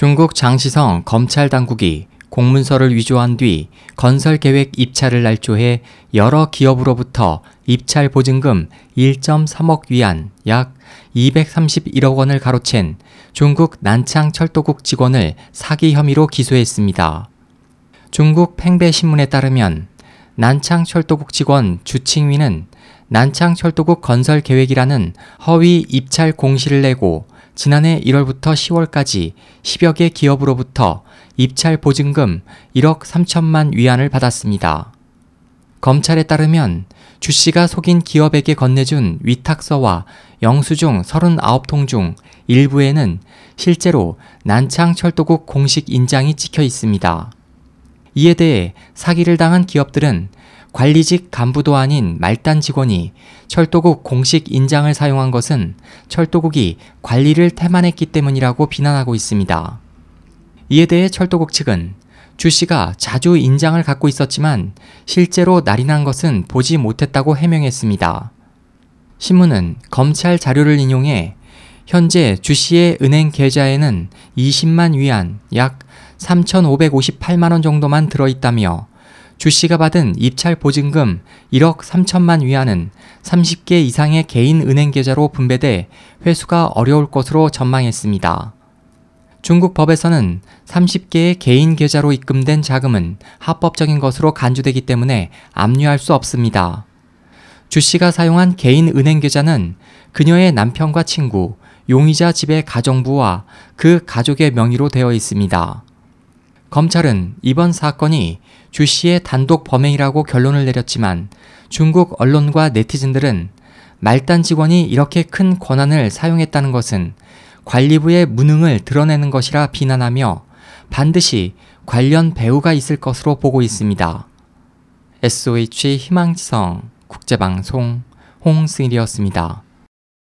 중국 장시성 검찰 당국이 공문서를 위조한 뒤 건설 계획 입찰을 날조해 여러 기업으로부터 입찰 보증금 1.3억 위안 약 231억 원을 가로챈 중국 난창 철도국 직원을 사기 혐의로 기소했습니다. 중국 팽배 신문에 따르면 난창 철도국 직원 주칭위는 난창 철도국 건설 계획이라는 허위 입찰 공시를 내고 지난해 1월부터 10월까지 10여 개 기업으로부터 입찰 보증금 1억 3천만 위안을 받았습니다. 검찰에 따르면 주 씨가 속인 기업에게 건네준 위탁서와 영수증 39통 중 일부에는 실제로 난창 철도국 공식 인장이 찍혀 있습니다. 이에 대해 사기를 당한 기업들은 관리직 간부도 아닌 말단 직원이 철도국 공식 인장을 사용한 것은 철도국이 관리를 태만했기 때문이라고 비난하고 있습니다. 이에 대해 철도국 측은 주 씨가 자주 인장을 갖고 있었지만 실제로 난 것은 보지 못했다고 해명했습니다. 신문은 검찰 자료를 인용해 현재 주 씨의 은행 계좌에는 20만 위안 약 3,558만 원 정도만 들어있다며 주 씨가 받은 입찰 보증금 1억 3천만 위안은 30개 이상의 개인 은행 계좌로 분배돼 회수가 어려울 것으로 전망했습니다. 중국 법에서는 30개의 개인 계좌로 입금된 자금은 합법적인 것으로 간주되기 때문에 압류할 수 없습니다. 주 씨가 사용한 개인 은행 계좌는 그녀의 남편과 친구, 용의자 집의 가정부와 그 가족의 명의로 되어 있습니다. 검찰은 이번 사건이 주 씨의 단독 범행이라고 결론을 내렸지만 중국 언론과 네티즌들은 말단 직원이 이렇게 큰 권한을 사용했다는 것은 관리부의 무능을 드러내는 것이라 비난하며 반드시 관련 배후가 있을 것으로 보고 있습니다. SOH 희망지성 국제방송 홍승일이었습니다.